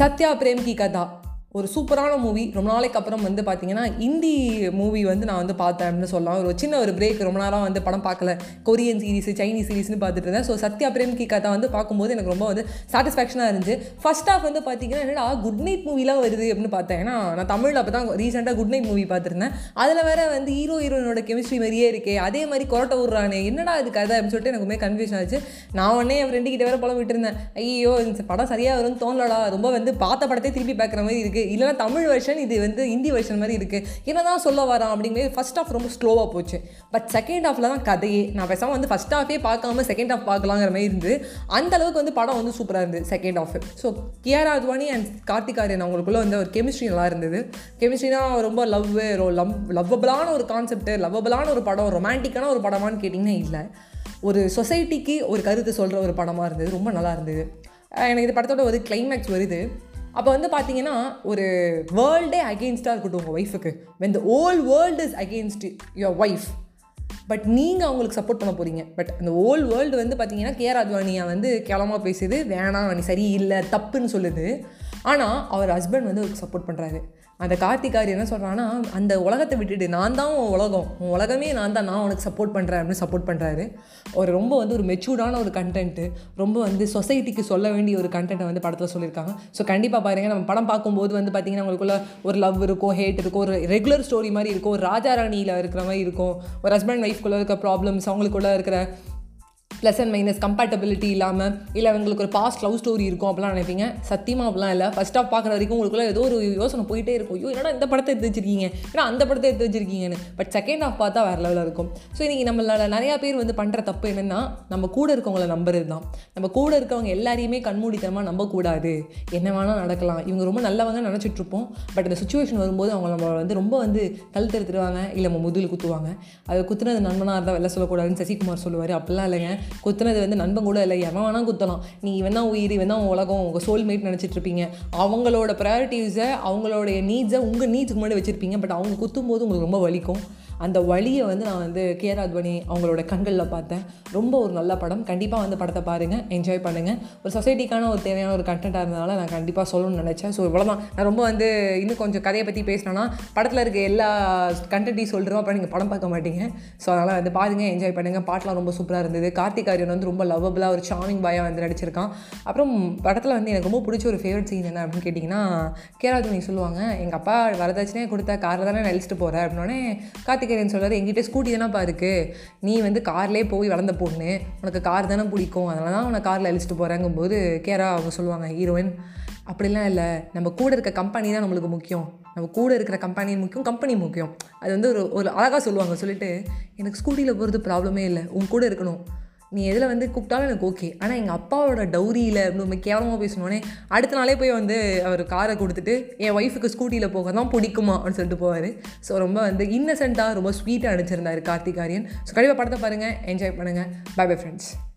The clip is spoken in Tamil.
சத்யா பிரேம் கி கதா ஒரு சூப்பரான மூவி. ரொம்ப நாளைக்கு அப்புறம் வந்து பார்த்தீங்கன்னா இந்தி மூவி வந்து நான் வந்து பார்த்தேன் அப்படின்னு சொல்லலாம். ஒரு சின்ன ஒரு பிரேக் ரொம்ப நேரம் வந்து படம் பார்க்கல. கொரியன் சீரிஸ் சைனீஸ் சீரிஸ்னு பார்த்துட்டு இருந்தேன். ஸோ சத்யா பிரேம் கி கதை வந்து பார்க்கும்போது எனக்கு ரொம்ப வந்து சாட்டிஸ்ஃபேக்ஷனாக இருந்துச்சு. ஃபர்ஸ்ட் ஆஃப் வந்து பார்த்தீங்கன்னா என்னடா குட் நைட் மூவிலாம் வருது அப்படின்னு பார்த்தேன். ஏன்னா நான் தமிழில் அப்போ தான் ரீசெண்டாக குட் நைட் மூவி பார்த்துருந்தேன். அதில் வேற வந்து ஹீரோ ஹீரோயினோட கெமிஸ்ட்ரி மாதிரியே இருக்கே. அதே மாதிரி கொரட்டை விட்றானே என்னடா இது கதை அப்படின்னு சொல்லிட்டு எனக்கு ரொம்ப கன்ஃபியூஷன் ஆச்சு. நான் உடனே என் ஃப்ரெண்டு கிட்ட வேற படம் விட்டுருந்தேன் ஐயோ இந்த படம் சரியாக வரும்னு தோணலடா. ரொம்ப வந்து பார்த்த படத்தை திருப்பி பார்க்குற மாதிரி இருக்குது இல்லைனா தமிழ் வெர்ஷன் இது வந்து ஹிந்தி வெர்ஷன் மாதிரி இருக்குது என்ன தான் சொல்ல வரான் அப்படிங்கிறது ஃபர்ஸ்ட் ஆஃப் ரொம்ப ஸ்லோவாக போச்சு. பட் செகண்ட் ஹாஃபில் தான் கதையே. நான் பேசாமல் வந்து ஃபஸ்ட் ஹாஃபே பார்க்காம செகண்ட் ஹாஃப் பார்க்கலாங்கிற மாதிரி இருந்து அந்த அளவுக்கு வந்து படம் வந்து சூப்பராக இருந்தது second half so Kiara Advani and Kartik Aaryan அவங்களுக்குள்ள வந்து ஒரு கெமிஸ்ட்ரி நல்லா இருந்தது. கெமிஸ்ட்ரினா ரொம்ப லவ் லவ் லவ்வபிளான ஒரு கான்செப்ட் லவ்வபிளான ஒரு படம் ரொமான்டிக்கான ஒரு படமான்னு கேட்டிங்கன்னா இல்லை. ஒரு சொசைட்டிக்கு ஒரு கருத்து சொல்கிற ஒரு படமாக இருந்தது. ரொம்ப நல்லா இருந்தது. எனக்கு இந்த படத்தோட ஒரு கிளைமேக்ஸ் வருது. அப்போ வந்து பார்த்தீங்கன்னா ஒரு வேர்ல்டே அகெயின்ஸ்டாக இருக்கட்டும் உங்கள் ஒய்ஃபுக்கு when the whole world is against your wife but நீங்கள் அவங்களுக்கு சப்போர்ட் பண்ண போகிறீங்க பட் அந்த ஓல் வேர்ல்டு வந்து பார்த்தீங்கன்னா கேஆர் அத்வானியா வந்து கேவலமாக பேசுது. வேணாம் நீ சரியில்லை தப்புன்னு சொல்லுது. ஆனால் அவர் ஹஸ்பண்ட் வந்து அவருக்கு சப்போர்ட் பண்ணுறாரு அந்த கார்த்திகார் என்ன சொல்கிறான்னா அந்த உலகத்தை விட்டுட்டு நான் தான் உன் உலகம். உன் உலகமே நான் தான். நான் உனக்கு சப்போர்ட் பண்ணுறேன் அப்படின்னு சப்போர்ட் பண்ணுறாரு ஒரு ரொம்ப வந்து ஒரு மெச்சூர்டான ஒரு கண்டென்ட்டு ரொம்ப வந்து சொசைட்டிக்கு சொல்ல வேண்டிய ஒரு கண்டென்ட்டை வந்து படத்தில் சொல்லியிருக்காங்க. ஸோ கண்டிப்பாக பாருங்கள் நம்ம படம் பார்க்கும்போது வந்து பார்த்திங்கன்னா உங்களுக்குள்ள ஒரு லவ் இருக்கும் ஹேட் இருக்கும் ஒரு ரெகுலர் ஸ்டோரி மாதிரி இருக்கும். ஒரு ராஜா ராணியில் இருக்கிற மாதிரி இருக்கும். ஒரு ஹஸ்பண்ட் ஒய்ஃப்குள்ளே இருக்க ப்ராப்ளம்ஸ் அவங்களுக்குள்ளே இருக்கிற ப்ளஸ் அண்ட் மைனஸ் கம்பேட்டபிலிட்டி இல்லாமல் இல்லை அவங்களுக்கு ஒரு பாஸ்ட் லவ் ஸ்டோரி இருக்கும் அப்படிலாம் நினைப்பீங்க? சத்தியமாக அப்படிலாம் இல்லை. ஃபஸ்ட் ஆஃப் பார்க்குற வரைக்கும் உங்களுக்குள்ள ஏதோ ஒரு யோசனை போயிட்டே இருக்கும். ஐயோ என்னடா இந்த படத்தை எடுத்து வச்சிருக்கீங்க? ஏன்னா அந்த படத்தை எடுத்து வச்சிருக்கீங்கன்னு. பட் செகண்ட் ஆஃப் பார்த்தா வேறு லெவலில் இருக்கும். ஸோ இன்றைக்கி நம்மளால் நிறையா பேர் வந்து பண்ணுற தப்பு என்னென்னா நம்ம கூட இருக்கவங்கள நம்புறது தான் நம்ம கூட இருக்கவங்க எல்லாரையுமே கண்மூடித்தனமாக நம்பக்கூடாது. என்ன வேணால் நடக்கலாம். இவங்க ரொம்ப நல்லவங்க நினச்சிட்ருப்போம் பட் அந்த சுச்சுவேஷன் வரும்போது அவங்க நம்ம வந்து ரொம்ப வந்து கழுத்து தெடுத்துருவாங்க இல்லை நம்ம முதுகில் குத்துவாங்க. அதை குத்துனது நண்பனாக இருந்தால் வெளில சொல்லக்கூடாதுன்னு சசிகுமார் சொல்லுவார். அப்படிலாம் இல்லைங்க. குத்துனது வந்து நண்பன் கூட இல்லை எவன் வேணால் குத்தலாம். நீ இவன் தான் உயிர் இவன் தான் உலகம் உங்கள் சோல்மேட் நினச்சிட்ருப்பீங்க அவங்களோட ப்ரையாரிட்டிஸை அவங்களோட நீட்ஸை உங்கள் நீட்ஸுக்கு முன்னாடி வச்சுருப்பீங்க. பட் அவங்க குத்தும் போது உங்களுக்கு ரொம்ப வலிக்கும். அந்த வழியை வந்து நான் வந்து கேஆர் அத்வானி அவங்களோட கண்களில் பார்த்தேன். ரொம்ப ஒரு நல்ல படம். கண்டிப்பாக வந்து படத்தை பாருங்கள் என்ஜாய் பண்ணுங்கள் ஒரு சொசைட்டிக்கான ஒரு தேவையான ஒரு கண்டென்ட்டாக இருந்தனால நான் கண்டிப்பாக சொல்லணும்னு நினச்சேன். ஸோ இவ்வளோதான் நான் ரொம்ப வந்து இன்னும் கொஞ்சம் கதையை பற்றி பேசினேன்னா படத்தில் இருக்க எல்லா கண்டென்ட்டையும் சொல்கிறோம் அப்புறம் நீங்கள் படம் பார்க்க மாட்டீங்க. ஸோ அதனால் வந்து பாருங்கள் என்ஜாய் பண்ணுங்கள் பாட்டெலாம் ரொம்ப சூப்பராக இருந்தது. கார்த்திக் ஆரியன் வந்து ரொம்ப லவ்வபிளாக ஒரு சாமிங் பாயாக வந்து நடிச்சிருக்கான். அப்புறம் படத்தில் வந்து எனக்கு ரொம்ப பிடிச்ச ஒரு ஃபேவரட் சீன் என்ன அப்படின்னு கேட்டிங்கன்னா கேராஜுனி சொல்லுவாங்க எங்கள் அப்பா வரதட்சணையே கொடுத்தா காரில் தானே நடிச்சிட்டு போகிறேன் அப்படின்னோடனே கார்த்திகேயன் சொல்கிறார் எங்கிட்ட ஸ்கூட்டி தானேப்பா இருக்குது நீ வந்து கார்லேயே போய் வளர்ந்த பொண்ணு. உனக்கு கார் தானே பிடிக்கும். அதனால தான் உனக்கு காரில் அழிச்சிட்டு போகிறாங்கும்போது கேரா அவங்க சொல்லுவாங்க ஹீரோயின் அப்படிலாம் இல்லை. நம்ம கூட இருக்க கம்பெனி தான் நம்மளுக்கு முக்கியம். நம்ம கூட இருக்கிற கம்பெனி முக்கியம் கம்பெனி முக்கியம். அது வந்து ஒரு ஒரு அழகாக சொல்லுவாங்க. சொல்லிட்டு எனக்கு ஸ்கூட்டியில் போகிறது ப்ராப்ளமே இல்லை. உன் கூட இருக்கணும். நீ எதில் வந்து கூப்பிட்டாலும் எனக்கு ஓகே ஆனால் எங்கள் அப்பாவோட டௌரியில் ரொம்ப கேவலமாக பேசணுன்னே அடுத்த நாளே போய் வந்து அவர் காரை கொடுத்துட்டு என் ஒய்ஃபுக்கு ஸ்கூட்டியில் போக தான் பிடிக்குமா? அப்படின்னு சொல்லிட்டு போவார். ஸோ ரொம்ப வந்து இன்னசென்ட்டாக ரொம்ப ஸ்வீட்டாக அனுப்பிச்சிருந்தார் கார்த்திகாரியன் ஸோ கண்டிப்பாக படத்தை பாருங்கள் என்ஜாய் பண்ணுங்கள் பை பை ஃப்ரெண்ட்ஸ்